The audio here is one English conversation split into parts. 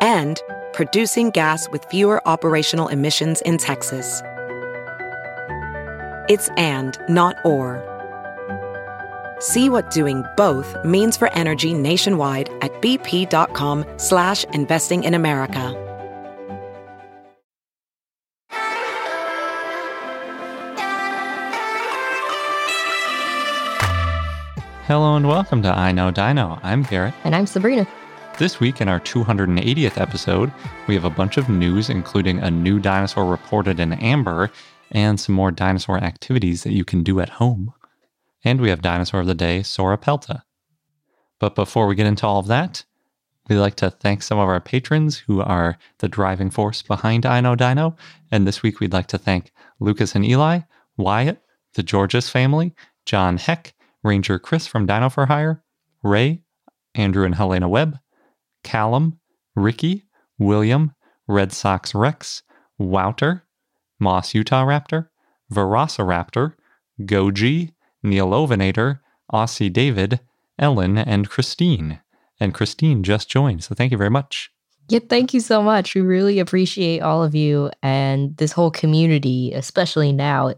and producing gas with fewer operational emissions in Texas. It's and, not or. See what doing both means for energy nationwide at bp.com slash investing in America. Hello and welcome to I Know Dino. I'm Garrett. And I'm Sabrina. This week, in our 280th episode, we have a bunch of news, including a new dinosaur reported in amber and some more dinosaur activities that you can do at home. And we have Dinosaur of the Day, Sauropelta. But before we get into all of that, we'd like to thank some of our patrons who are the driving force behind I Know Dino. And this week, we'd like to thank Lucas and Eli, Wyatt, the Georges family, John Heck, Ranger Chris from Dino for Hire, Ray, Andrew and Helena Webb, Callum, Ricky, William, Red Sox Rex, Wouter, Moss Utah Raptor, Velociraptor, Goji, Neil Ovinator, Aussie David, Ellen, and Christine. And Christine just joined, so thank you very much. Yeah, thank you so much. We really appreciate all of you and this whole community, especially now.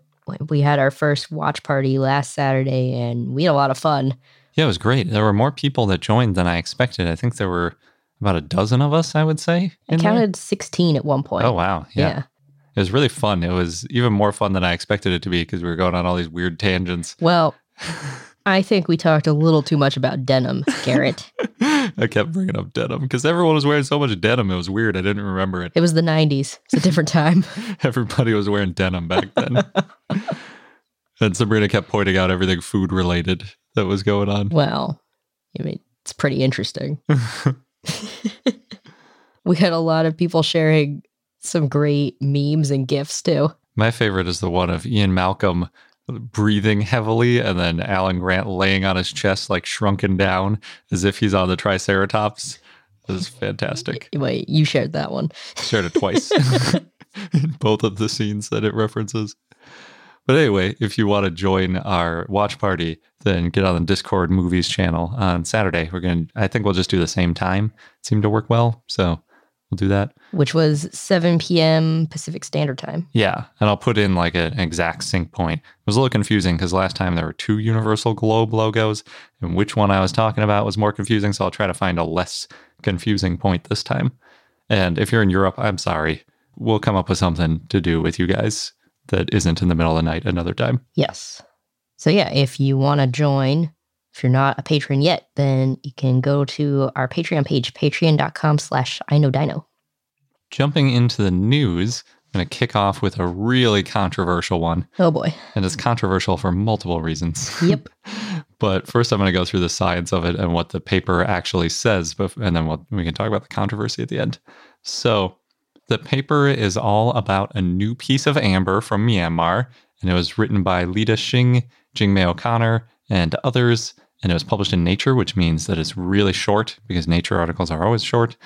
We had our first watch party last Saturday and we had a lot of fun. Yeah, it was great. There were more people that joined than I expected. I think there were about a dozen of us, I would say. I counted there. 16 at one point. Oh, wow. Yeah. yeah. It was really fun. It was even more fun than I expected it to be because we were going on all these weird tangents. Well, I think we talked a little too much about denim, Garrett. I kept bringing up denim because everyone was wearing so much denim. It was weird. I didn't remember it. It was the 90s. It's a different time. Everybody was wearing denim back then. and Sabrina kept pointing out everything food related that was going on. Well, I mean, it's pretty interesting. we had a lot of people sharing some great memes and gifs too. My favorite is the one of Ian Malcolm breathing heavily and then Alan Grant laying on his chest like shrunken down as if he's on the Triceratops. This is fantastic. Wait, you shared that one. Shared it twice in both of the scenes that it references. But anyway, if you want to join our watch party, then get on the Discord movies channel on Saturday. We're going to, I think we'll just do the same time. It seemed to work well. So we'll do that. Which was 7 p.m. Pacific Standard Time. Yeah. And I'll put in like an exact sync point. It was a little confusing because last time there were two Universal Globe logos, and which one I was talking about was more confusing. So I'll try to find a less confusing point this time. And if you're in Europe, I'm sorry. We'll come up with something to do with you guys that isn't in the middle of the night another time. Yes. So yeah, if you want to join, if you're not a patron yet, then you can go to our Patreon page, patreon.com slash I know dino. Jumping into the news, I'm going to kick off with a really controversial one. Oh boy. And it's controversial for multiple reasons. Yep. but first, I'm going to go through the science of it and what the paper actually says, and then we'll, we can talk about the controversy at the end. So, the paper is all about a new piece of amber from Myanmar, and it was written by Lida Xing, Jingmai O'Connor, and others. And it was published in Nature, which means that it's really short because Nature articles are always short.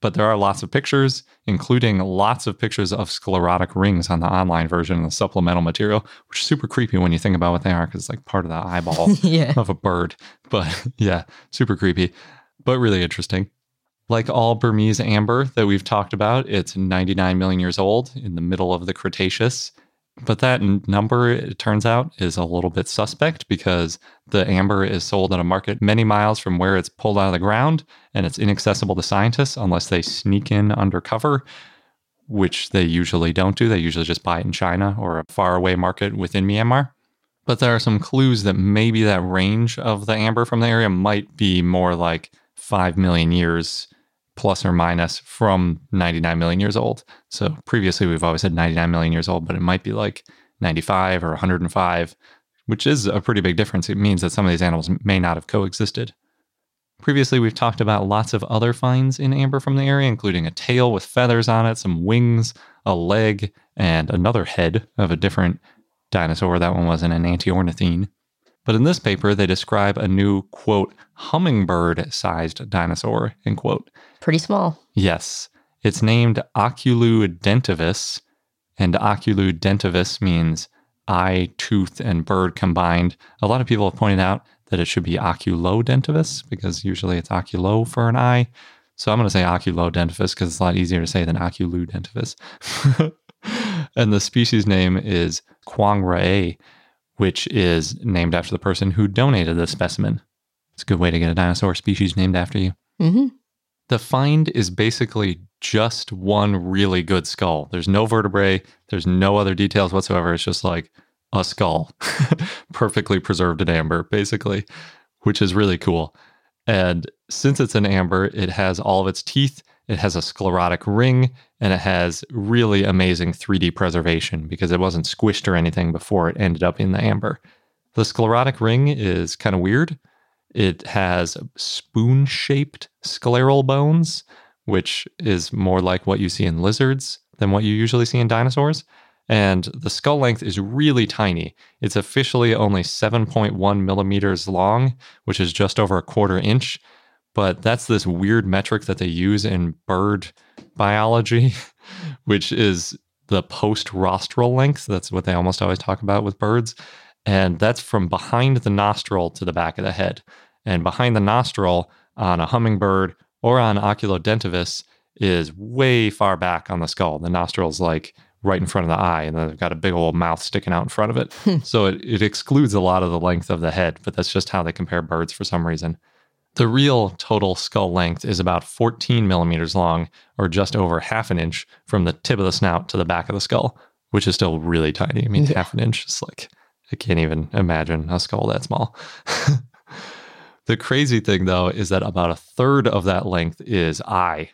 But there are lots of pictures, including lots of pictures of sclerotic rings on the online version of the supplemental material, which is super creepy when you think about what they are because it's like part of the eyeball yeah. of a bird. But yeah, super creepy, but really interesting. Like all Burmese amber that we've talked about, it's 99 million years old in the middle of the Cretaceous. But that number, it turns out, is a little bit suspect because the amber is sold at a market many miles from where it's pulled out of the ground and it's inaccessible to scientists unless they sneak in undercover, which they usually don't do. They usually just buy it in China or a faraway market within Myanmar. But there are some clues that maybe that range of the amber from the area might be more like 5 million years plus or minus from 99 million years old. So previously we've always said 99 million years old, but it might be like 95 or 105, which is a pretty big difference. It means that some of these animals may not have coexisted. Previously, we've talked about lots of other finds in amber from the area, including a tail with feathers on it, some wings, a leg, and another head of a different dinosaur. That one wasn't an Enantiornithine. But in this paper, they describe a new, quote, hummingbird sized dinosaur, end quote. Pretty small. Yes. It's named Oculudentavis, and Oculudentavis means eye, tooth, and bird combined. A lot of people have pointed out that it should be Oculodentavis because usually it's oculo for an eye. So I'm going to say Oculodentavis because it's a lot easier to say than Oculudentavis. and the species name is khaungraae, which is named after the person who donated the specimen. It's a good way to get a dinosaur species named after you. Mm-hmm. The find is basically just one really good skull. There's no vertebrae, there's no other details whatsoever. It's just like a skull, perfectly preserved in amber, basically, which is really cool. And since it's in amber, it has all of its teeth, it has a sclerotic ring, and it has really amazing 3D preservation because it wasn't squished or anything before it ended up in the amber. The sclerotic ring is kind of weird. It has spoon shaped scleral bones, which is more like what you see in lizards than what you usually see in dinosaurs. And the skull length is really tiny. It's officially only 7.1 millimeters long, which is just over a quarter inch. But that's this weird metric that they use in bird biology, which is the post rostral length. That's what they almost always talk about with birds. And that's from behind the nostril to the back of the head. And behind the nostril on a hummingbird or on Oculodentavis is way far back on the skull. The nostril's like right in front of the eye, and then they've got a big old mouth sticking out in front of it. Hmm. so it, it excludes a lot of the length of the head, but that's just how they compare birds for some reason. The real total skull length is about 14 millimeters long, or just over half an inch from the tip of the snout to the back of the skull, which is still really tiny. I mean, Yeah. half an inch is like, I can't even imagine a skull that small. the crazy thing, though, is that about a third of that length is eye.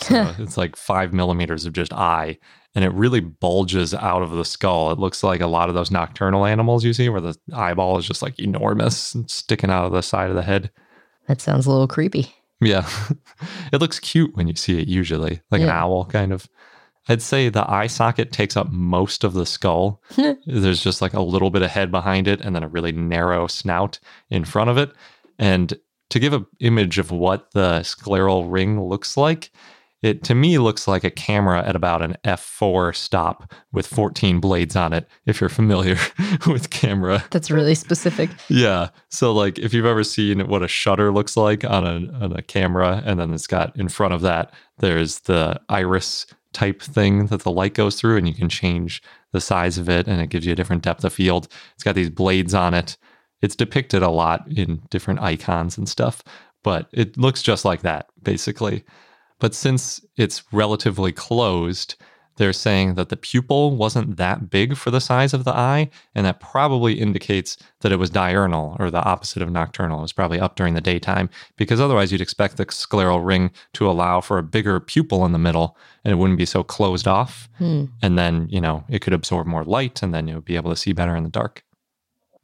So it's like five millimeters of just eye, and it really bulges out of the skull. It looks like a lot of those nocturnal animals you see, where the eyeball is just like enormous and sticking out of the side of the head. That sounds a little creepy. Yeah. it looks cute when you see it, usually, like an owl kind of. I'd say the eye socket takes up most of the skull. There's just like a little bit of head behind it and then a really narrow snout in front of it. And to give an image of what the scleral ring looks like, it to me looks like a camera at about an f4 stop with 14 blades on it, if you're familiar with camera. That's really specific. Yeah. So like if you've ever seen what a shutter looks like on a on a camera and then it's got in front of that there's the iris type thing that the light goes through and you can change the size of it and it gives you a different depth of field. It's got these blades on it. It's depicted a lot in different icons and stuff, but it looks just like that basically. But since it's relatively closed, they're saying that the pupil wasn't that big for the size of the eye, and that probably indicates that it was diurnal or the opposite of nocturnal. It was probably up during the daytime, because otherwise you'd expect the scleral ring to allow for a bigger pupil in the middle and it wouldn't be so closed off. Hmm. And then, you know, it could absorb more light and then you would be able to see better in the dark.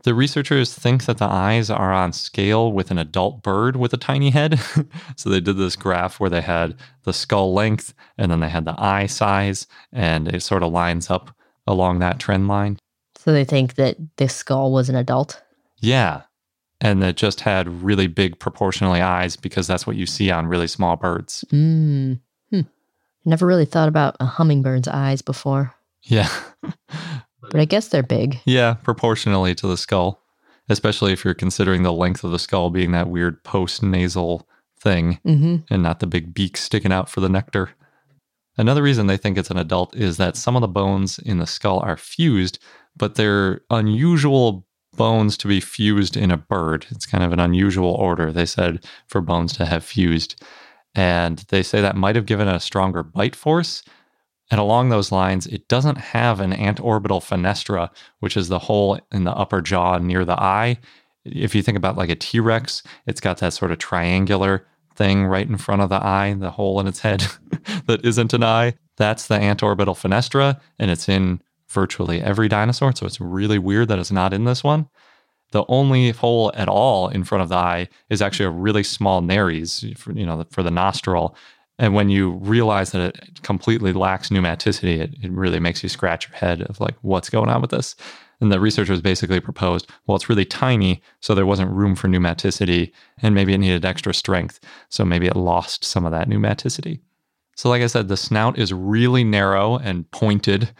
The researchers think that the eyes are on scale with an adult bird with a tiny head. so they did this graph where they had the skull length and then they had the eye size, and it sort of lines up along that trend line. So they think that this skull was an adult. Yeah. And it just had really big proportionally eyes because that's what you see on really small birds. Mm. Hmm. Never really thought about a hummingbird's eyes before, Yeah. but I guess they're big. yeah, proportionally to the skull, especially if you're considering the length of the skull being that weird post nasal thing. Mm-hmm. and not the big beak sticking out for the nectar. Another reason they think it's an adult is that some of the bones in the skull are fused, but they're unusual bones to be fused in a bird. It's kind of an unusual order, they said, for bones to have fused. And they say that might have given it a stronger bite force. And along those lines, it doesn't have an antorbital fenestra, which is the hole in the upper jaw near the eye. If you think about like a T Rex, it's got that sort of triangular thing right in front of the eye, the hole in its head that isn't an eye. That's the antorbital fenestra, and it's in virtually every dinosaur. So it's really weird that it's not in this one. The only hole at all in front of the eye is actually a really small nares, for, you know, for the nostril. And when you realize that it completely lacks pneumaticity, it, it really makes you scratch your head of like, what's going on with this? And the researchers basically proposed, well, it's really tiny, so there wasn't room for pneumaticity, and maybe it needed extra strength, so maybe it lost some of that pneumaticity. So, like I said, the snout is really narrow and pointed,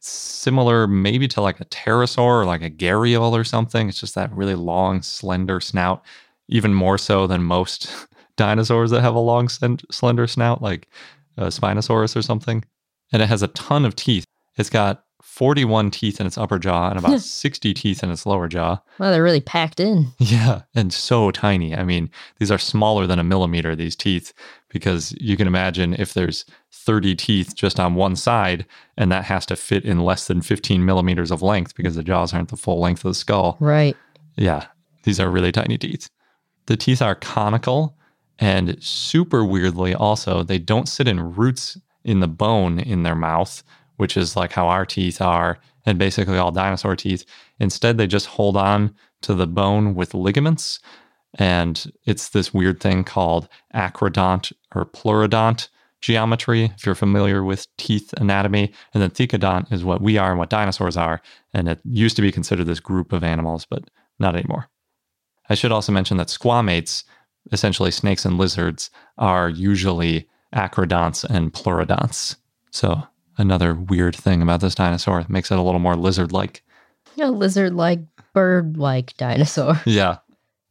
similar maybe to like a pterosaur or like a gharial or something. It's just that really long, slender snout, even more so than most dinosaurs that have a long, slender snout, like a Spinosaurus or something. And it has a ton of teeth. It's got 41 teeth in its upper jaw and about 60 teeth in its lower jaw. Well, they're really packed in. Yeah, and so tiny. I mean, these are smaller than a millimeter, these teeth, because you can imagine if there's 30 teeth just on one side, and that has to fit in less than 15 millimeters of length because the jaws aren't the full length of the skull. Right. Yeah, these are really tiny teeth. The teeth are conical, and super weirdly, also, they don't sit in roots in the bone in their mouth which is like how our teeth are and basically all dinosaur teeth. Instead, they just hold on to the bone with ligaments. And it's this weird thing called acrodont or pleurodont geometry, if you're familiar with teeth anatomy. And then thecodont is what we are and what dinosaurs are. And it used to be considered this group of animals, but not anymore. I should also mention that squamates, essentially snakes and lizards, are usually acrodonts and pleurodonts. So another weird thing about this dinosaur. It makes it a little more lizard like. A lizard like, bird like dinosaur. Yeah.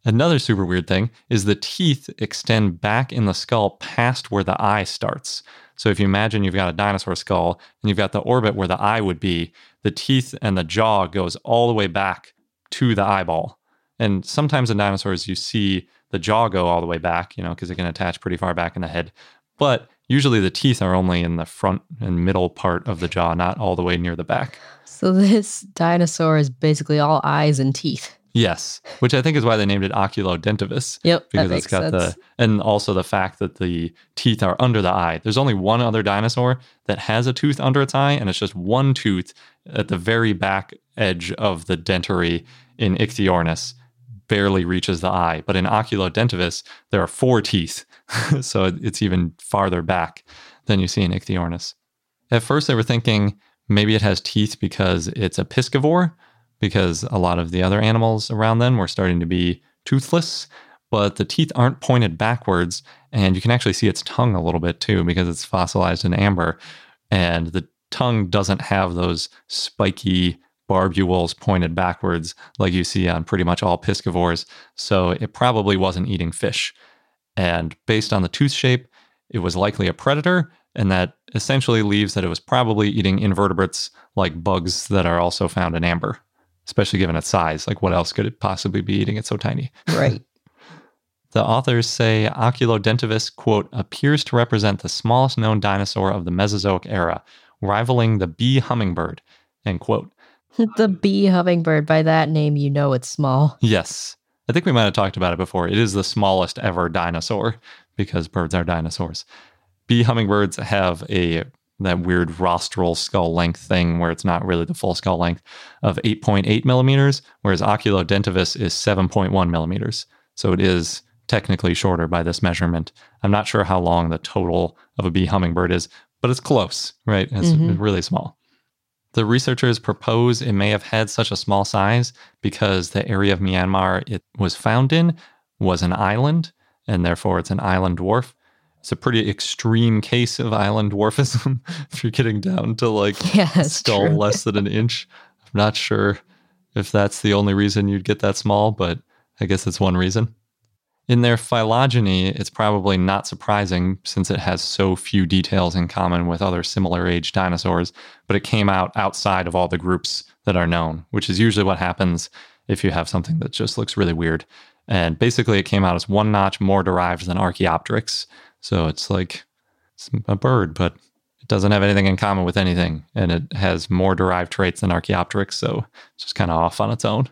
Another super weird thing is the teeth extend back in the skull past where the eye starts. So if you imagine you've got a dinosaur skull and you've got the orbit where the eye would be, the teeth and the jaw goes all the way back to the eyeball. And sometimes in dinosaurs you see the jaw go all the way back, you know, because it can attach pretty far back in the head. But Usually the teeth are only in the front and middle part of the jaw, not all the way near the back. So this dinosaur is basically all eyes and teeth. Yes, which I think is why they named it Oculodentavis. Yep, because it's got sense. the and also the fact that the teeth are under the eye. There's only one other dinosaur that has a tooth under its eye, and it's just one tooth at the very back edge of the dentary in Ichthyornis barely reaches the eye. But in Oculodentavis, there are four teeth. so it's even farther back than you see in Ichthyornis. At first, they were thinking maybe it has teeth because it's a piscivore, because a lot of the other animals around then were starting to be toothless. But the teeth aren't pointed backwards, and you can actually see its tongue a little bit too because it's fossilized in amber. And the tongue doesn't have those spiky barbules pointed backwards like you see on pretty much all piscivores, so it probably wasn't eating fish. And based on the tooth shape, it was likely a predator, and that essentially leaves that it was probably eating invertebrates like bugs that are also found in amber, especially given its size. Like, what else could it possibly be eating? It's so tiny. Right. the authors say Oculodentavis, quote, appears to represent the smallest known dinosaur of the Mesozoic era, rivaling the bee hummingbird, end quote. the bee hummingbird. By that name, you know it's small. Yes. I think we might have talked about it before. It is the smallest ever dinosaur because birds are dinosaurs. Bee hummingbirds have a that weird rostral skull length thing where it's not really the full skull length of 8.8 millimeters, whereas Oculodentavis is 7.1 millimeters. So it is technically shorter by this measurement. I'm not sure how long the total of a bee hummingbird is, but it's close, right? It's mm-hmm. really small. The researchers propose it may have had such a small size because the area of Myanmar it was found in was an island, and therefore it's an island dwarf. It's a pretty extreme case of island dwarfism if you're getting down to like yeah, skull true. less than an inch. I'm not sure if that's the only reason you'd get that small, but I guess it's one reason. In their phylogeny, it's probably not surprising since it has so few details in common with other similar age dinosaurs, but it came out outside of all the groups that are known, which is usually what happens if you have something that just looks really weird. And basically, it came out as one notch more derived than Archaeopteryx. So it's like it's a bird, but it doesn't have anything in common with anything. And it has more derived traits than Archaeopteryx. So it's just kind of off on its own.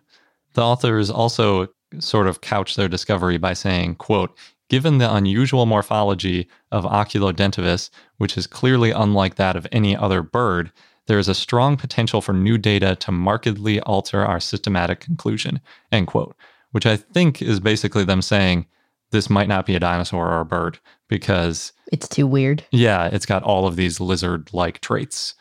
The authors also sort of couch their discovery by saying, quote, Given the unusual morphology of Oculodentavis, which is clearly unlike that of any other bird, there is a strong potential for new data to markedly alter our systematic conclusion, end quote, which I think is basically them saying this might not be a dinosaur or a bird because It's too weird. yeah, it's got all of these lizard like traits.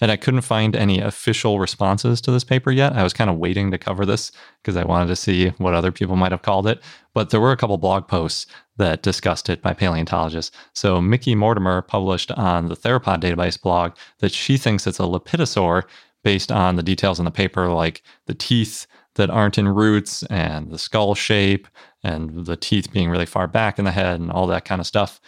And I couldn't find any official responses to this paper yet. I was kind of waiting to cover this because I wanted to see what other people might have called it. But there were a couple blog posts that discussed it by paleontologists. So Mickey Mortimer published on the Theropod database blog that she thinks it's a lepidosaur based on the details in the paper, like the teeth that aren't in roots and the skull shape and the teeth being really far back in the head and all that kind of stuff.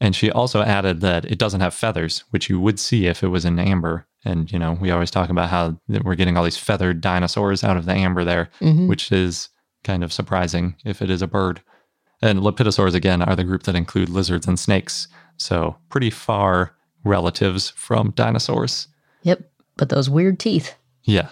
And she also added that it doesn't have feathers, which you would see if it was in amber. And, you know, we always talk about how we're getting all these feathered dinosaurs out of the amber there, Mhm. which is kind of surprising if it is a bird. And lepidosaurs, again, are the group that include lizards and snakes. So pretty far relatives from dinosaurs. Yep. But those weird teeth. Yeah.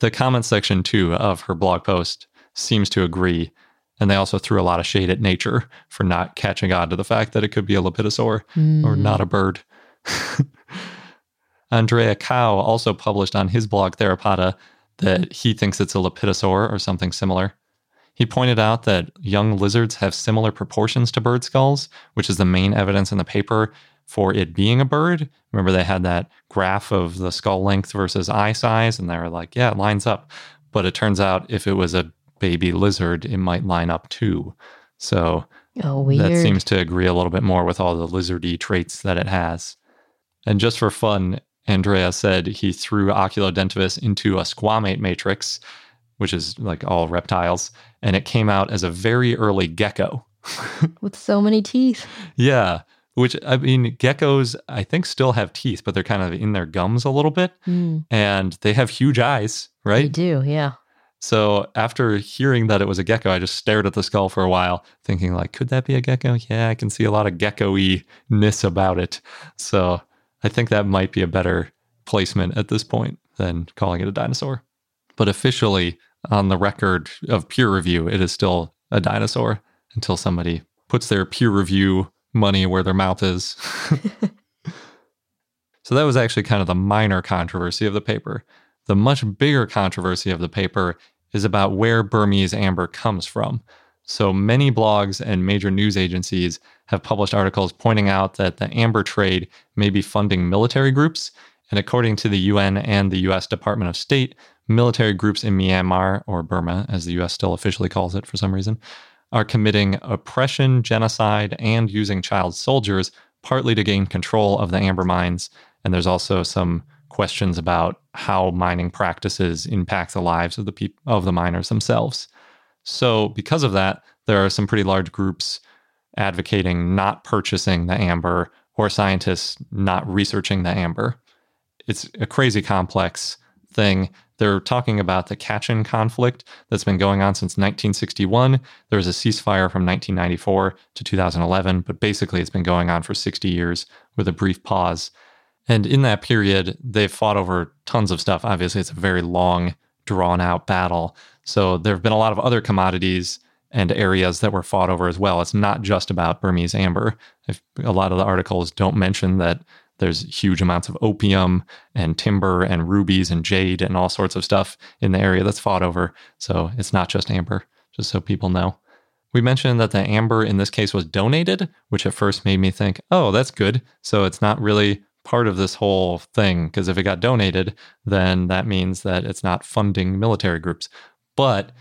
The comment section, too, of her blog post seems to agree. And they also threw a lot of shade at nature for not catching on to the fact that it could be a lepidosaur or Mm. not a bird. Andrea Cau also published on his blog Theropoda that mm-hmm. he thinks it's a lepidosaur or something similar. He pointed out that young lizards have similar proportions to bird skulls, which is the main evidence in the paper for it being a bird. Remember, they had that graph of the skull length versus eye size, and they were like, yeah, it lines up. But it turns out if it was a baby lizard, it might line up too. So Oh, weird. that seems to agree a little bit more with all the lizardy traits that it has. And just for fun, Andrea said he threw Oculodentavis into a squamate matrix, which is like all reptiles, and it came out as a very early gecko. With so many teeth. Yeah, which I mean, geckos I think still have teeth, but they're kind of in their gums a little bit, Mm, and they have huge eyes, right? They do, yeah. So after hearing that it was a gecko, I just stared at the skull for a while, thinking like, could that be a gecko? Yeah, I can see a lot of gecko-y ness about it. So I think that might be a better placement at this point than calling it a dinosaur. But officially, on the record of peer review, it is still a dinosaur until somebody puts their peer review money where their mouth is. so that was actually kind of the minor controversy of the paper. The much bigger controversy of the paper is about where Burmese amber comes from. So many blogs and major news agencies have published articles pointing out that the amber trade may be funding military groups. And according to the UN and the US Department of State, military groups in Myanmar, or Burma, as the US still officially calls it for some reason, are committing oppression, genocide, and using child soldiers partly to gain control of the amber mines. And there's also some questions about how mining practices impact the lives of the peop- of the miners themselves. So, because of that, there are some pretty large groups advocating not purchasing the amber or scientists not researching the amber. It's a crazy complex thing. They're talking about the Kachin conflict that's been going on since 1961. There was a ceasefire from 1994 to 2011, but basically it's been going on for 60 years with a brief pause. And in that period, they've fought over tons of stuff. Obviously, it's a very long, drawn out battle. So there have been a lot of other commodities and areas that were fought over as well. It's not just about Burmese amber. If a lot of the articles don't mention that there's huge amounts of opium and timber and rubies and jade and all sorts of stuff in the area that's fought over. So it's not just amber, just so people know. We mentioned that the amber in this case was donated, which at first made me think, oh, that's good. So it's not really part of this whole thing, because if it got donated, then that means that it's not funding military groups. But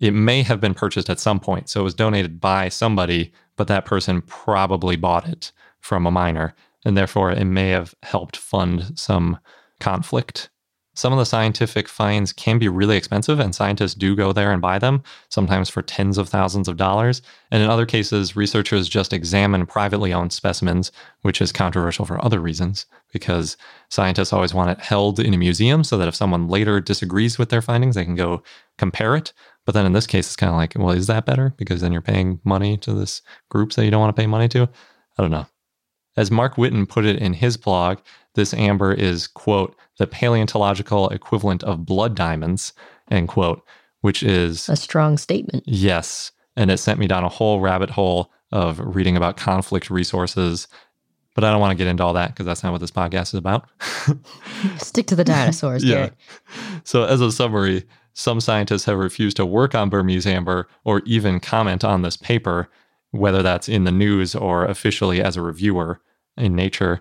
it may have been purchased at some point. So it was donated by somebody, but that person probably bought it from a miner. And therefore, it may have helped fund some conflict. Some of the scientific finds can be really expensive, and scientists do go there and buy them, sometimes for tens of thousands of dollars. And in other cases, researchers just examine privately owned specimens, which is controversial for other reasons, because scientists always want it held in a museum so that if someone later disagrees with their findings, they can go compare it. But then in this case, it's kind of like, well, is that better? Because then you're paying money to this group that you don't want to pay money to. I don't know. As Mark Witton put it in his blog, this amber is, quote, the paleontological equivalent of blood diamonds, end quote, which is, A strong statement. yes. And it sent me down a whole rabbit hole of reading about conflict resources. But I don't want to get into all that because that's not what this podcast is about. Stick to the dinosaurs, yeah. Garrett. So, as a summary, some scientists have refused to work on Burmese amber or even comment on this paper, whether that's in the news or officially as a reviewer in Nature.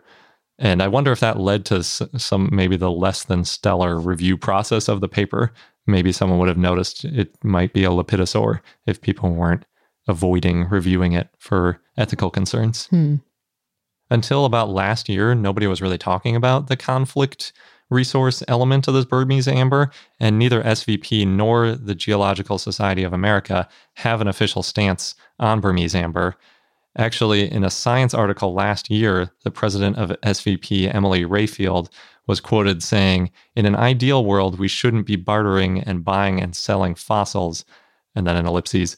And I wonder if that led to some maybe the less than stellar review process of the paper. Maybe someone would have noticed it might be a lepidosaur if people weren't avoiding reviewing it for ethical concerns. Hmm. Until about last year, nobody was really talking about the conflict resource element of this Burmese amber, and neither SVP nor the Geological Society of America have an official stance on Burmese amber. Actually, in a science article last year, the president of SVP, Emily Rayfield, was quoted saying, In an ideal world, we shouldn't be bartering and buying and selling fossils, and then in ellipses,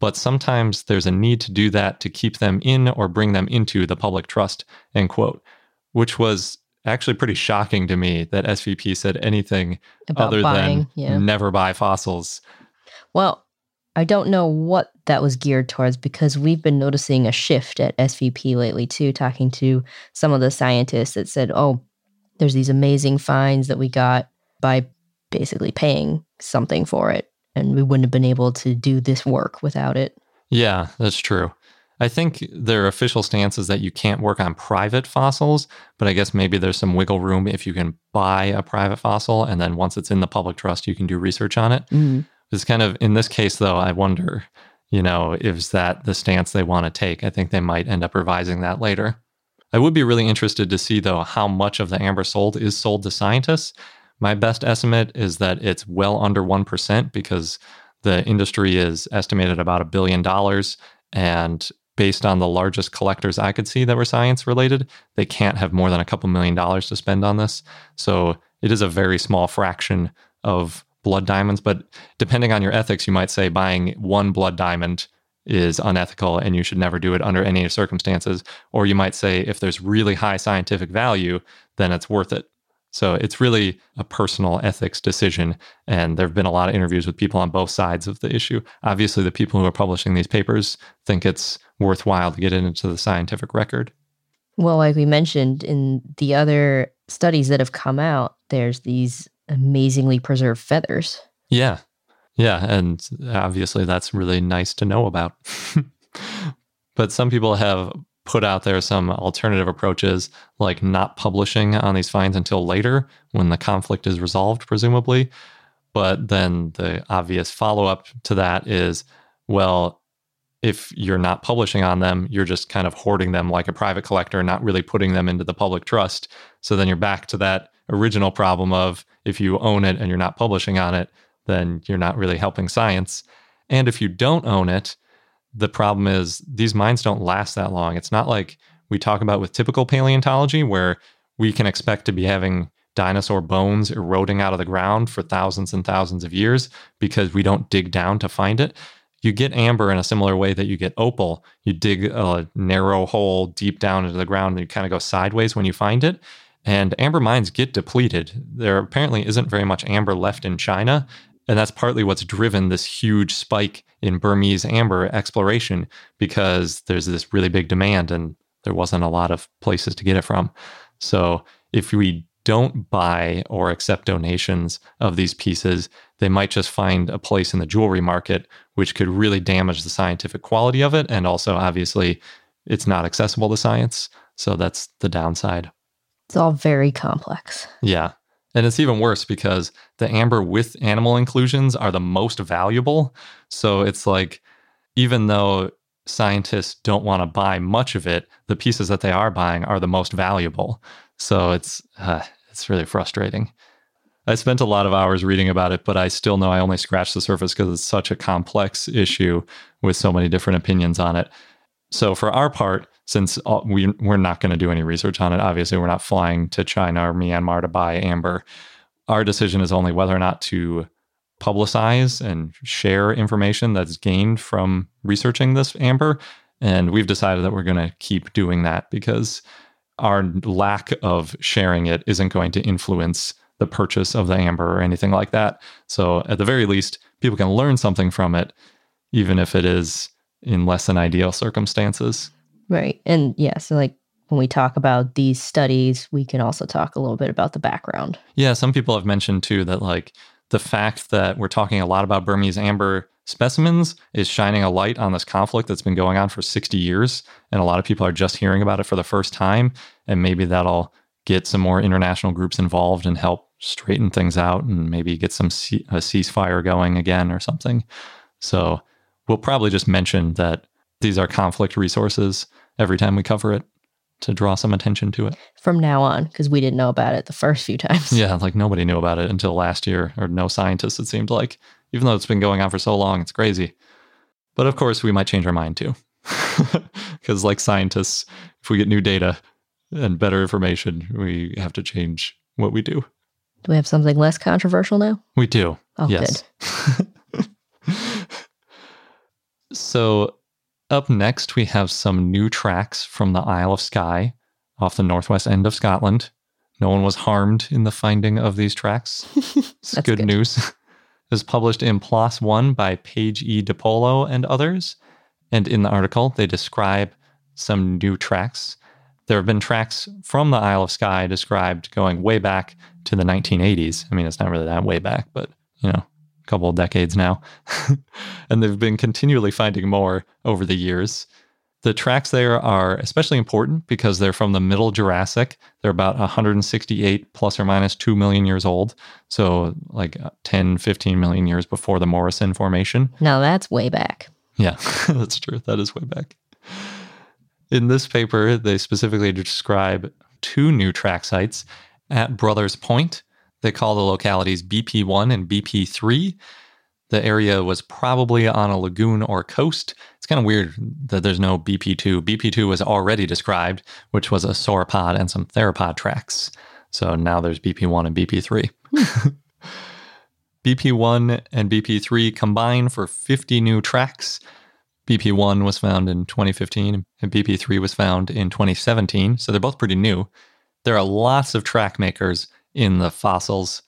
but sometimes there's a need to do that to keep them in or bring them into the public trust, end quote, which was actually pretty shocking to me that SVP said anything About other buying, than yeah. never buy fossils. Well, I don't know what that was geared towards because we've been noticing a shift at SVP lately too, talking to some of the scientists that said, oh, there's these amazing finds that we got by basically paying something for it. And we wouldn't have been able to do this work without it. Yeah, that's true. I think their official stance is that you can't work on private fossils, but I guess maybe there's some wiggle room if you can buy a private fossil and then once it's in the public trust, you can do research on it. Mm. It's kind of in this case, though, I wonder, you know, is that the stance they want to take? I think they might end up revising that later. I would be really interested to see, though, how much of the amber sold is sold to scientists. My best estimate is that it's well under 1% because the industry is estimated about a billion dollars. And based on the largest collectors I could see that were science related, they can't have more than a couple million dollars to spend on this. So it is a very small fraction of blood diamonds. But depending on your ethics, you might say buying one blood diamond is unethical and you should never do it under any circumstances. Or you might say if there's really high scientific value, then it's worth it. So it's really a personal ethics decision. And there have been a lot of interviews with people on both sides of the issue. Obviously, the people who are publishing these papers think it's worthwhile to get it into the scientific record. Well, like we mentioned in the other studies that have come out, there's these amazingly preserved feathers. Yeah. Yeah. And obviously, that's really nice to know about. but some people have put out there some alternative approaches, like not publishing on these finds until later when the conflict is resolved, presumably. But then the obvious follow up to that is well, if you're not publishing on them, you're just kind of hoarding them like a private collector, not really putting them into the public trust. So then you're back to that original problem of if you own it and you're not publishing on it, then you're not really helping science. And if you don't own it, the problem is these mines don't last that long. It's not like we talk about with typical paleontology where we can expect to be having dinosaur bones eroding out of the ground for thousands and thousands of years because we don't dig down to find it. You get amber in a similar way that you get opal. You dig a narrow hole deep down into the ground and you kind of go sideways when you find it. And amber mines get depleted. There apparently isn't very much amber left in China. And that's partly what's driven this huge spike in Burmese amber exploration because there's this really big demand and there wasn't a lot of places to get it from. So if we don't buy or accept donations of these pieces, they might just find a place in the jewelry market, which could really damage the scientific quality of it. And also, obviously, it's not accessible to science. So that's the downside. It's all very complex. Yeah. And it's even worse because the amber with animal inclusions are the most valuable. So it's like, even though scientists don't want to buy much of it, the pieces that they are buying are the most valuable. So it's uh, it's really frustrating. I spent a lot of hours reading about it, but I still know I only scratched the surface because it's such a complex issue with so many different opinions on it. So for our part, since all, we we're not going to do any research on it, obviously we're not flying to China or Myanmar to buy amber. Our decision is only whether or not to publicize and share information that's gained from researching this amber. And we've decided that we're going to keep doing that because our lack of sharing it isn't going to influence the purchase of the amber or anything like that. So, at the very least, people can learn something from it, even if it is in less than ideal circumstances. Right. And yeah, so like when we talk about these studies, we can also talk a little bit about the background. Yeah, some people have mentioned too that like the fact that we're talking a lot about Burmese amber specimens is shining a light on this conflict that's been going on for 60 years. And a lot of people are just hearing about it for the first time. And maybe that'll get some more international groups involved and help straighten things out and maybe get some a ceasefire going again or something. So we'll probably just mention that these are conflict resources every time we cover it to draw some attention to it. From now on, because we didn't know about it the first few times. Yeah, like nobody knew about it until last year, or no scientists, it seemed like. Even though it's been going on for so long, it's crazy. But of course, we might change our mind too. Because, like scientists, if we get new data and better information, we have to change what we do. Do we have something less controversial now? We do. Oh, yes. so, up next, we have some new tracks from the Isle of Skye off the northwest end of Scotland. No one was harmed in the finding of these tracks. It's good, good. news. it was published in PLOS One by Paige E. dePolo and others. And in the article, they describe some new tracks. There have been tracks from the Isle of Skye described going way back to the 1980s. I mean, it's not really that way back, but you know, couple of decades now. and they've been continually finding more over the years. The tracks there are especially important because they're from the middle Jurassic. They're about 168 plus or minus 2 million years old. So, like uh, 10, 15 million years before the Morrison Formation. Now that's way back. Yeah, that's true. That is way back. In this paper, they specifically describe two new track sites at Brothers Point. They call the localities BP1 and BP3. The area was probably on a lagoon or coast. It's kind of weird that there's no BP2. BP2 was already described, which was a sauropod and some theropod tracks. So now there's BP1 and BP3. BP1 and BP3 combine for 50 new tracks. BP1 was found in 2015 and BP3 was found in 2017. So they're both pretty new. There are lots of track makers in the fossils,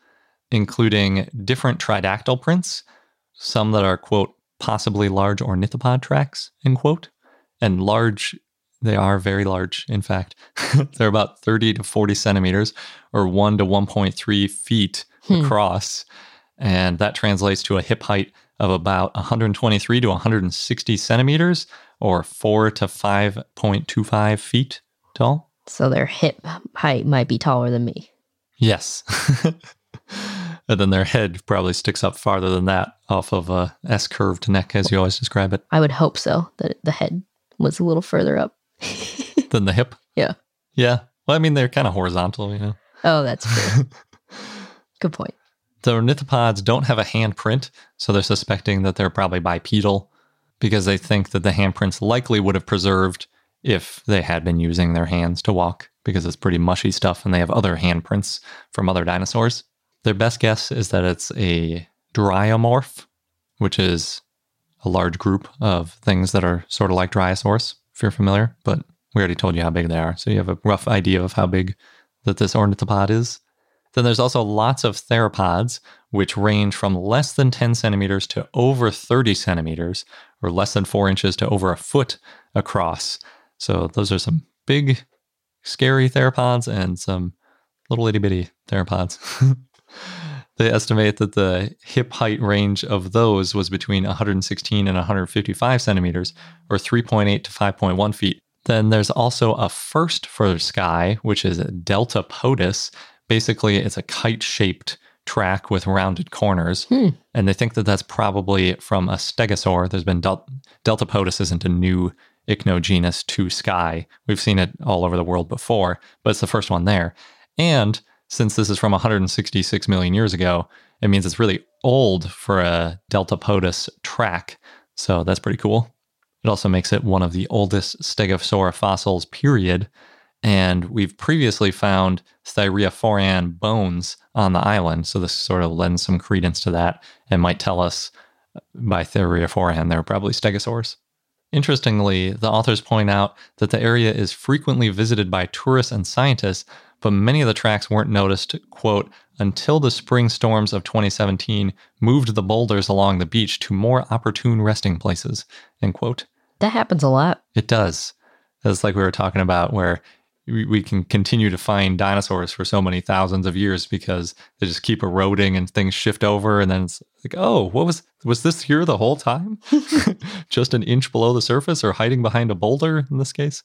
including different tridactyl prints, some that are, quote, possibly large ornithopod tracks, end quote. And large, they are very large, in fact. They're about 30 to 40 centimeters or 1 to 1.3 feet Hmm. across. And that translates to a hip height of about 123 to 160 centimeters or 4 to 5.25 feet tall. So their hip height might be taller than me. Yes. and then their head probably sticks up farther than that off of uh, a S curved neck, as you always describe it, I would hope so, that the head was a little further up. than the hip. Yeah. Yeah. Well, I mean, they're kind of horizontal, you know. Oh, that's true. Good point. The ornithopods don't have a handprint, so they're suspecting that they're probably bipedal because they think that the handprints likely would have preserved if they had been using their hands to walk because it's pretty mushy stuff and they have other handprints from other dinosaurs. Their best guess is that it's a dryomorph, which is a large group of things that are sort of like dryosaurs, if you're familiar, but we already told you how big they are, so you have a rough idea of how big that this ornithopod is. Then there's also lots of theropods, which range from less than 10 centimeters to over 30 centimeters, or less than four inches to over a foot across. So those are some big, scary theropods and some little itty bitty theropods. they estimate that the hip height range of those was between 116 and 155 centimeters, or 3.8 to 5.1 feet. Then there's also a first for Skye, which is Deltapodus. Basically, it's a kite shaped track with rounded corners. Hmm. And they think that that's probably from a stegosaur. There's been Del- Deltapodus isn't a new ichnogenus to Skye. We've seen it all over the world before, but it's the first one there. And since this is from 166 million years ago, it means it's really old for a Deltapodus track. So that's pretty cool. It also makes it one of the oldest Stegosaur fossils, period. And we've previously found Thyreophorian bones on the island. So this sort of lends some credence to that and might tell us by Thyreophorian they're probably stegosaurs. Interestingly, the authors point out that the area is frequently visited by tourists and scientists, but many of the tracks weren't noticed, quote, until the spring storms of 2017 moved the boulders along the beach to more opportune resting places, end quote. That happens a lot. It does. It's like we were talking about, where we, we can continue to find dinosaurs for so many thousands of years because they just keep eroding and things shift over and then it's like oh what was was this here the whole time? Just an inch below the surface or hiding behind a boulder in this case?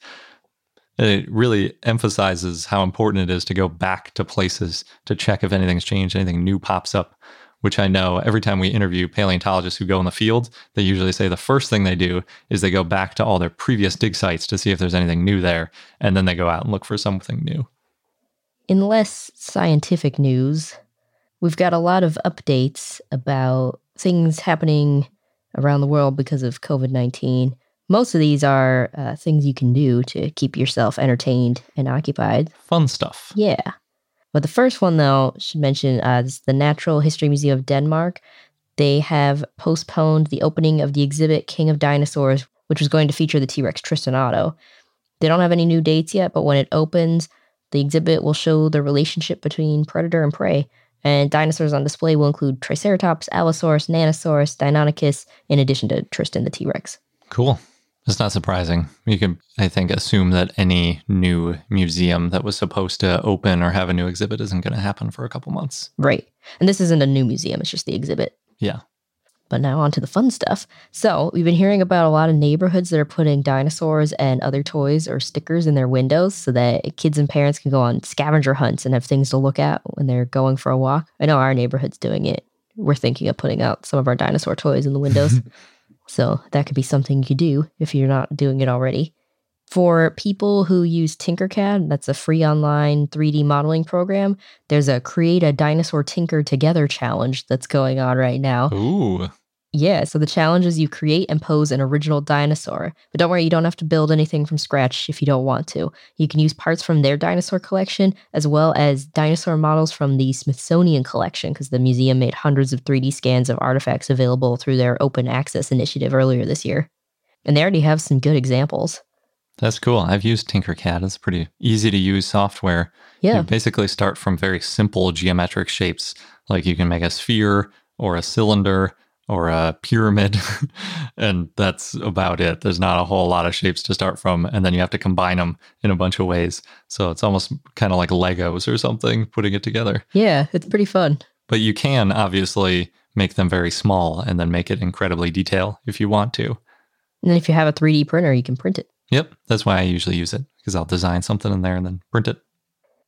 And it really emphasizes how important it is to go back to places to check if anything's changed anything new pops up which I know every time we interview paleontologists who go in the field, they usually say the first thing they do is they go back to all their previous dig sites to see if there's anything new there, and then they go out and look for something new. In less scientific news, we've got a lot of updates about things happening around the world because of COVID 19. Most of these are uh, things you can do to keep yourself entertained and occupied. Fun stuff. Yeah. But the first one, though, should mention uh, is the Natural History Museum of Denmark. They have postponed the opening of the exhibit King of Dinosaurs, which was going to feature the T Rex Tristan Otto. They don't have any new dates yet, but when it opens, the exhibit will show the relationship between predator and prey. And dinosaurs on display will include Triceratops, Allosaurus, Nanosaurus, Deinonychus, in addition to Tristan the T Rex. Cool. It's not surprising. You can, I think, assume that any new museum that was supposed to open or have a new exhibit isn't going to happen for a couple months. Right. And this isn't a new museum, it's just the exhibit. Yeah. But now on to the fun stuff. So, we've been hearing about a lot of neighborhoods that are putting dinosaurs and other toys or stickers in their windows so that kids and parents can go on scavenger hunts and have things to look at when they're going for a walk. I know our neighborhood's doing it. We're thinking of putting out some of our dinosaur toys in the windows. So that could be something you do if you're not doing it already. For people who use Tinkercad, that's a free online 3D modeling program, there's a Create a Dinosaur Tinker Together challenge that's going on right now. Ooh. Yeah, so the challenge is you create and pose an original dinosaur. But don't worry, you don't have to build anything from scratch if you don't want to. You can use parts from their dinosaur collection as well as dinosaur models from the Smithsonian collection because the museum made hundreds of 3D scans of artifacts available through their open access initiative earlier this year. And they already have some good examples. That's cool. I've used Tinkercad. It's pretty easy to use software. Yeah. You basically start from very simple geometric shapes. Like you can make a sphere or a cylinder or a pyramid. and that's about it. There's not a whole lot of shapes to start from. And then you have to combine them in a bunch of ways. So it's almost kind of like Legos or something, putting it together. Yeah, it's pretty fun. But you can obviously make them very small and then make it incredibly detailed if you want to. And then if you have a 3D printer, you can print it. Yep. That's why I usually use it because I'll design something in there and then print it.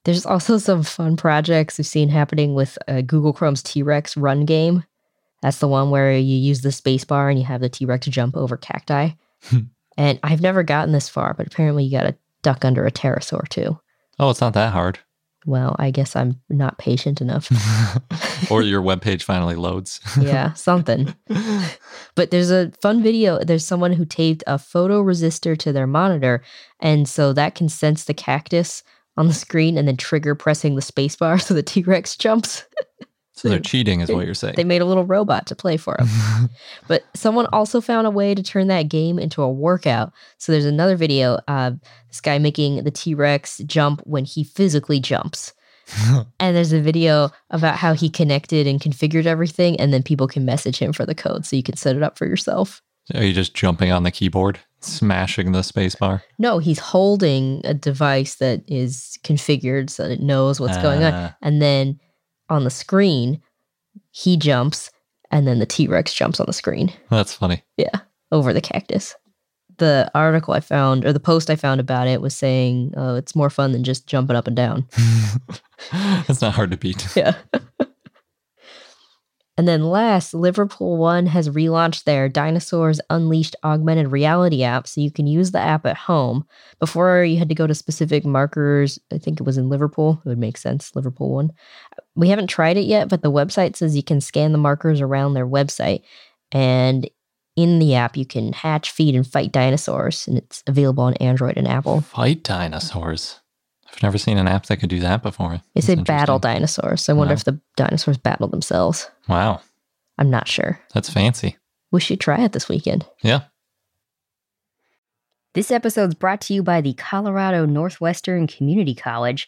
There's also some fun projects we've seen happening with uh, Google Chrome's T Rex run game. That's the one where you use the space bar and you have the T Rex jump over cacti. and I've never gotten this far, but apparently you got to duck under a pterosaur too. Oh, it's not that hard. Well, I guess I'm not patient enough. or your webpage finally loads. yeah, something. But there's a fun video. There's someone who taped a photo resistor to their monitor. And so that can sense the cactus on the screen and then trigger pressing the spacebar so the T Rex jumps. So they're cheating, is what you're saying. They made a little robot to play for them. but someone also found a way to turn that game into a workout. So there's another video of this guy making the T Rex jump when he physically jumps. and there's a video about how he connected and configured everything, and then people can message him for the code so you can set it up for yourself. Are you just jumping on the keyboard, smashing the spacebar? No, he's holding a device that is configured so that it knows what's going on. Ah. And then on the screen, he jumps, and then the T Rex jumps on the screen. That's funny. Yeah, over the cactus. The article I found, or the post I found about it, was saying, "Oh, it's more fun than just jumping up and down." it's not hard to beat. yeah. and then last, Liverpool One has relaunched their Dinosaurs Unleashed augmented reality app, so you can use the app at home. Before you had to go to specific markers. I think it was in Liverpool. It would make sense, Liverpool One. We haven't tried it yet, but the website says you can scan the markers around their website, and in the app you can hatch, feed, and fight dinosaurs, and it's available on Android and Apple. Fight dinosaurs. I've never seen an app that could do that before. It's a battle dinosaurs. So I wonder Wow. if the dinosaurs battle themselves. Wow, I'm not sure. that's fancy. We should try it this weekend. Yeah. This episode's brought to you by the Colorado Northwestern Community College,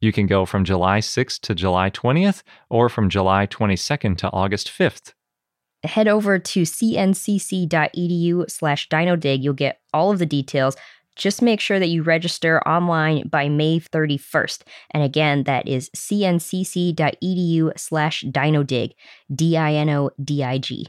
You can go from July 6th to July 20th or from July 22nd to August 5th. Head over to cncc.edu slash dinodig. You'll get all of the details. Just make sure that you register online by May 31st. And again, that is cncc.edu slash dinodig, D I N O D I G.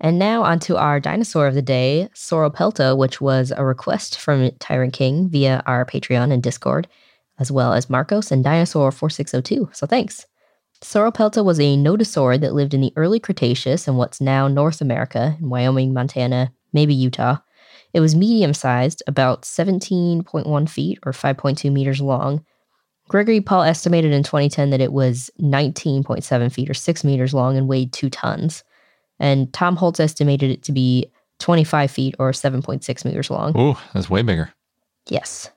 And now onto our dinosaur of the day, Sauropelta, which was a request from Tyrant King via our Patreon and Discord, as well as Marcos and Dinosaur 4602. So thanks. Sauropelta was a nodosaurid that lived in the early Cretaceous in what's now North America, in Wyoming, Montana, maybe Utah. It was medium sized, about 17.1 feet or 5.2 meters long. Gregory Paul estimated in 2010 that it was 19.7 feet or 6 meters long and weighed 2 tons and Tom Holtz estimated it to be 25 feet or 7.6 meters long. Ooh, that's way bigger. Yes.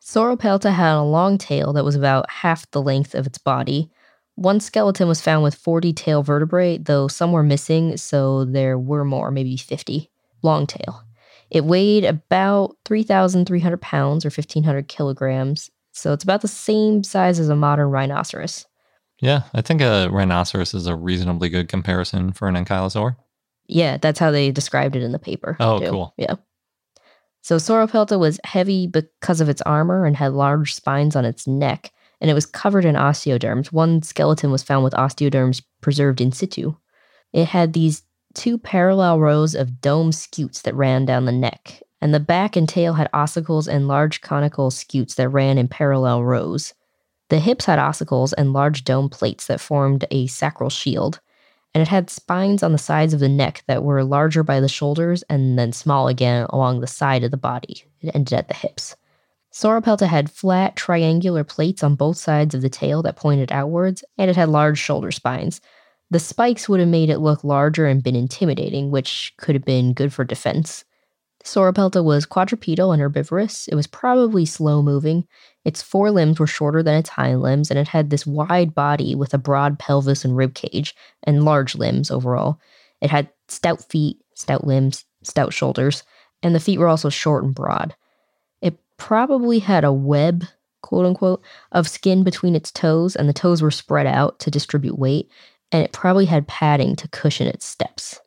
Sauropelta had a long tail that was about half the length of its body. One skeleton was found with 40 tail vertebrae, though some were missing, so there were more, maybe 50. Long tail. It weighed about 3,300 pounds or 1,500 kilograms, so it's about the same size as a modern rhinoceros. Yeah, I think a rhinoceros is a reasonably good comparison for an ankylosaur. Yeah, that's how they described it in the paper. Oh, too. cool. Yeah. So Sauropelta was heavy because of its armor and had large spines on its neck, and it was covered in osteoderms. One skeleton was found with osteoderms preserved in situ. It had these two parallel rows of dome scutes that ran down the neck, and the back and tail had ossicles and large conical scutes that ran in parallel rows. The hips had ossicles and large dome plates that formed a sacral shield, and it had spines on the sides of the neck that were larger by the shoulders and then small again along the side of the body. It ended at the hips. Sauropelta had flat, triangular plates on both sides of the tail that pointed outwards, and it had large shoulder spines. The spikes would have made it look larger and been intimidating, which could have been good for defense. Sauropelta was quadrupedal and herbivorous. It was probably slow moving. Its forelimbs were shorter than its hind limbs, and it had this wide body with a broad pelvis and rib cage, and large limbs overall. It had stout feet, stout limbs, stout shoulders, and the feet were also short and broad. It probably had a web, quote unquote, of skin between its toes, and the toes were spread out to distribute weight, and it probably had padding to cushion its steps.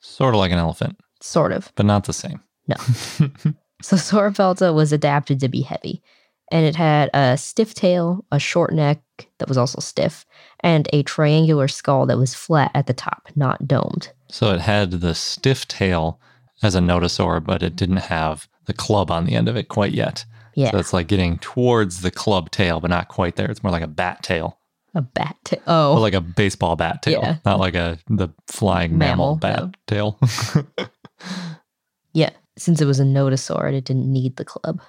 Sort of like an elephant, Sort of. but not the same. No. so Sauropelta was adapted to be heavy, and it had a stiff tail, a short neck that was also stiff, and a triangular skull that was flat at the top, not domed. So it had the stiff tail as a nodosaur, but it didn't have the club on the end of it quite yet. Yeah, So it's like getting towards the club tail, but not quite there. It's more like a bat tail, a bat tail. Oh, or like a baseball bat tail, Yeah. not like a the flying mammal, Mammal, bat no. tail. yeah. Since it was a nodosaurid, it didn't need the club.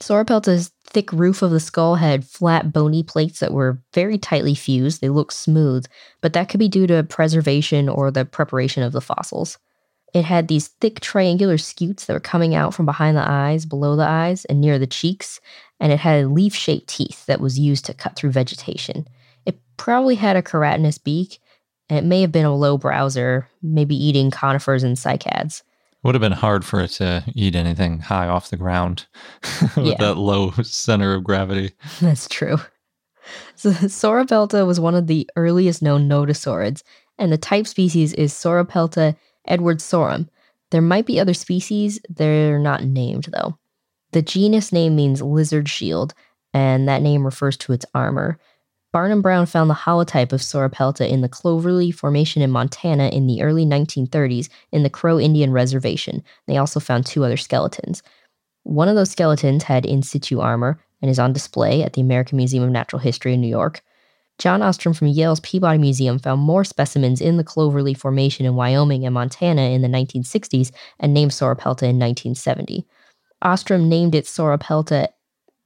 Sauropelta's thick roof of the skull had flat, bony plates that were very tightly fused. They looked smooth, but that could be due to preservation or the preparation of the fossils. It had these thick triangular scutes that were coming out from behind the eyes, below the eyes, and near the cheeks, and it had leaf shaped teeth that was used to cut through vegetation. It probably had a keratinous beak, and it may have been a low browser, maybe eating conifers and cycads. Would have been hard for it to eat anything high off the ground with Yeah. that low center of gravity. That's true. So Sauropelta was one of the earliest known nodosaurids, and the type species is Sauropelta edwardsorum. There might be other species, they're not named though. The genus name means lizard shield, and that name refers to its armor. Barnum Brown found the holotype of Sauropelta in the Cloverly Formation in Montana in the early 1930s in the Crow Indian Reservation. They also found two other skeletons. One of those skeletons had in situ armor and is on display at the American Museum of Natural History in New York. John Ostrom from Yale's Peabody Museum found more specimens in the Cloverly Formation in Wyoming and Montana in the 1960s and named Sauropelta in 1970. Ostrom named it Sauropelta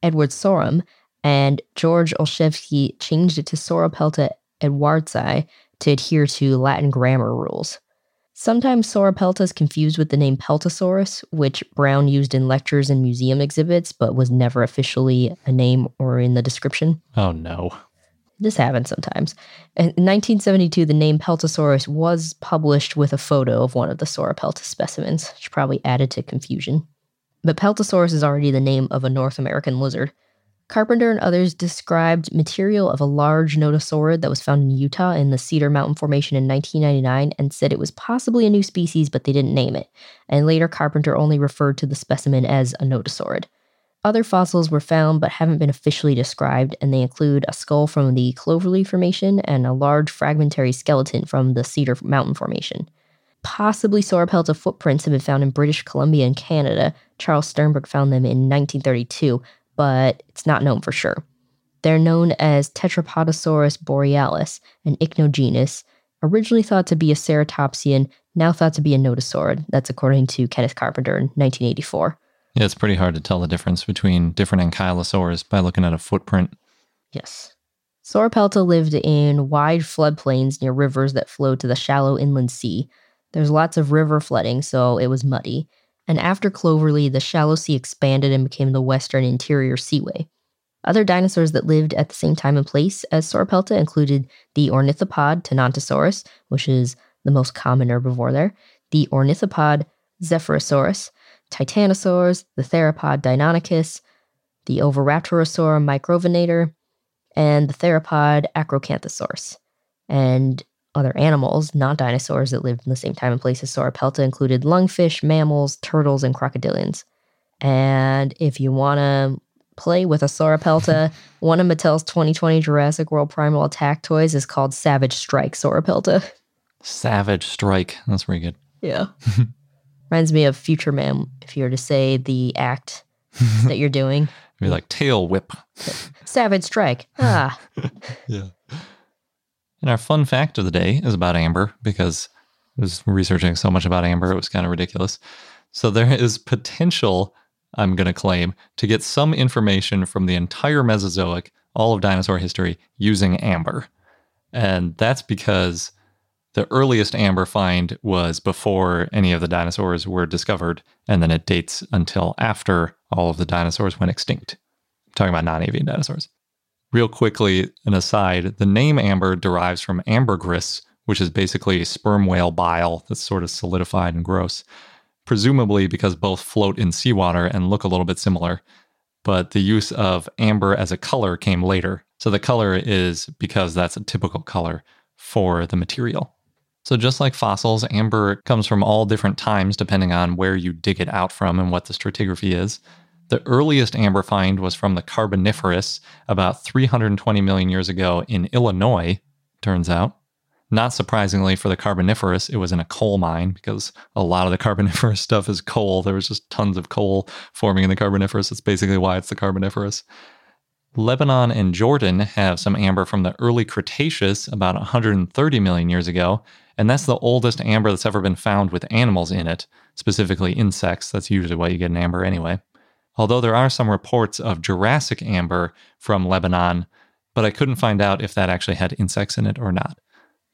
edwardsorum, and George Olshevsky changed it to Sauropelta edwardsi to adhere to Latin grammar rules. Sometimes Sauropelta is confused with the name Peltosaurus, which Brown used in lectures and museum exhibits, but was never officially a name or in the description. Oh no. This happens sometimes. In 1972, the name Peltosaurus was published with a photo of one of the Sauropelta specimens, which probably added to confusion. But Peltosaurus is already the name of a North American lizard. Carpenter and others described material of a large nodosaurid that was found in Utah in the Cedar Mountain Formation in 1999 and said it was possibly a new species, but they didn't name it. And later, Carpenter only referred to the specimen as a nodosaurid. Other fossils were found but haven't been officially described, and they include a skull from the Cloverly Formation and a large fragmentary skeleton from the Cedar Mountain Formation. Possibly Sauropelta footprints have been found in British Columbia and Canada. Charles Sternberg found them in 1932, but it's not known for sure. They're known as Tetrapodosaurus borealis, an ichnogenus, originally thought to be a ceratopsian, now thought to be a nodosaurid. That's according to Kenneth Carpenter in 1984. Yeah, it's pretty hard to tell the difference between different ankylosaurs by looking at a footprint. Yes. Sauropelta lived in wide floodplains near rivers that flowed to the shallow inland sea. There's lots of river flooding, so it was muddy. And after Cloverly, the shallow sea expanded and became the western interior seaway. Other dinosaurs that lived at the same time and place as Sauropelta included the ornithopod Tenontosaurus, which is the most common herbivore there, the ornithopod Zephyrosaurus, Titanosaurs, the theropod Deinonychus, the Oviraptorosaur Microvenator, and the theropod Acrocanthosaurus. And other animals, not dinosaurs that lived in the same time and place as Sauropelta, included lungfish, mammals, turtles, and crocodilians. And if you want to play with a Sauropelta, one of Mattel's 2020 Jurassic World Primal Attack toys is called Savage Strike Sauropelta. Savage Strike. That's very good. Yeah. Reminds me of Future Man, if you were to say the act that you're doing. Be like tail whip. Savage Strike. Ah. Yeah. And our fun fact of the day is about amber because I was researching so much about amber, it was kind of ridiculous. So there is potential, I'm going to claim, to get some information from the entire Mesozoic, all of dinosaur history, using amber. And that's because the earliest amber find was before any of the dinosaurs were discovered, and then it dates until after all of the dinosaurs went extinct. I'm talking about non avian dinosaurs. Real quickly, an aside the name amber derives from ambergris, which is basically sperm whale bile that's sort of solidified and gross, presumably because both float in seawater and look a little bit similar. But the use of amber as a color came later. So the color is because that's a typical color for the material. So, just like fossils, amber comes from all different times depending on where you dig it out from and what the stratigraphy is. The earliest amber find was from the Carboniferous about 320 million years ago in Illinois, turns out. Not surprisingly for the Carboniferous, it was in a coal mine because a lot of the Carboniferous stuff is coal. There was just tons of coal forming in the Carboniferous. That's basically why it's the Carboniferous. Lebanon and Jordan have some amber from the early Cretaceous about 130 million years ago, and that's the oldest amber that's ever been found with animals in it, specifically insects. That's usually why you get an amber anyway. Although there are some reports of Jurassic amber from Lebanon, but I couldn't find out if that actually had insects in it or not.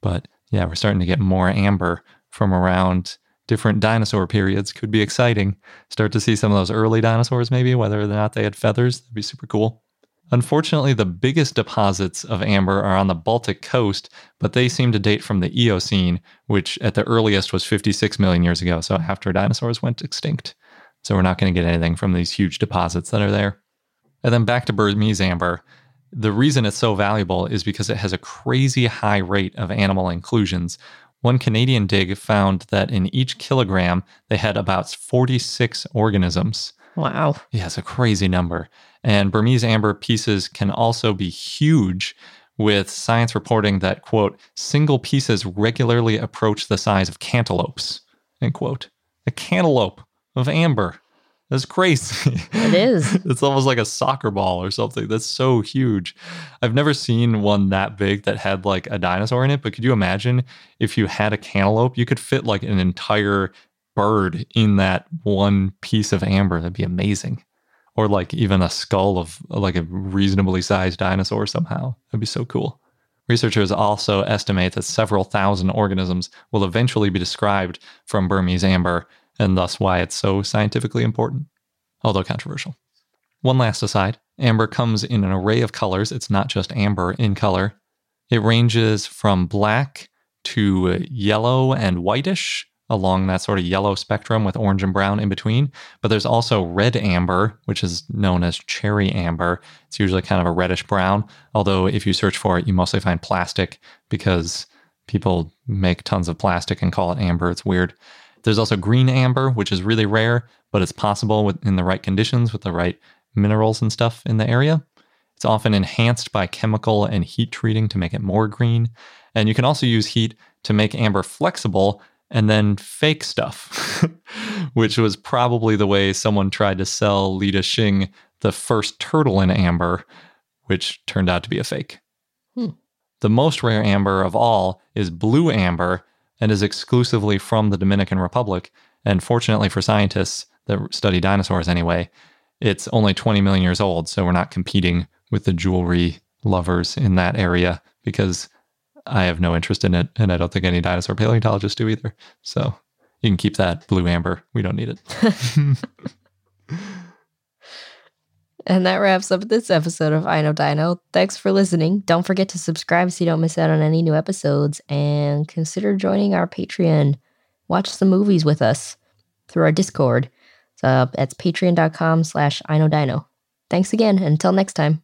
But yeah, we're starting to get more amber from around different dinosaur periods. Could be exciting. Start to see some of those early dinosaurs, maybe, whether or not they had feathers. That'd be super cool. Unfortunately, the biggest deposits of amber are on the Baltic coast, but they seem to date from the Eocene, which at the earliest was 56 million years ago, so after dinosaurs went extinct. So we're not going to get anything from these huge deposits that are there. And then back to Burmese amber. The reason it's so valuable is because it has a crazy high rate of animal inclusions. One Canadian dig found that in each kilogram, they had about 46 organisms. Wow. Yeah, it's a crazy number. And Burmese amber pieces can also be huge, with science reporting that, quote, single pieces regularly approach the size of cantaloupes, end quote. A cantaloupe of amber. That's crazy. It is. it's almost like a soccer ball or something. That's so huge. I've never seen one that big that had like a dinosaur in it, but could you imagine if you had a cantaloupe, you could fit like an entire bird in that one piece of amber? That'd be amazing or like even a skull of like a reasonably sized dinosaur somehow. That'd be so cool. Researchers also estimate that several thousand organisms will eventually be described from Burmese amber, and thus why it's so scientifically important, although controversial. One last aside amber comes in an array of colors. It's not just amber in color, it ranges from black to yellow and whitish along that sort of yellow spectrum with orange and brown in between. But there's also red amber, which is known as cherry amber. It's usually kind of a reddish brown, although if you search for it, you mostly find plastic because people make tons of plastic and call it amber. It's weird. There's also green amber, which is really rare, but it's possible with, in the right conditions with the right minerals and stuff in the area. It's often enhanced by chemical and heat treating to make it more green. And you can also use heat to make amber flexible and then fake stuff, which was probably the way someone tried to sell Lida Xing the first turtle in amber, which turned out to be a fake. Hmm. The most rare amber of all is blue amber and is exclusively from the Dominican Republic. And fortunately for scientists that study dinosaurs anyway, it's only 20 million years old. So we're not competing with the jewelry lovers in that area because I have no interest in it, and I don't think any dinosaur paleontologists do either. So you can keep that blue amber. We don't need it. and that wraps up this episode of I Know Dino. Thanks for listening. Don't forget to subscribe so you don't miss out on any new episodes, and consider joining our Patreon. Watch some movies with us through our Discord. So that's uh, patreon.com slash I Know Dino. Thanks again. Until next time.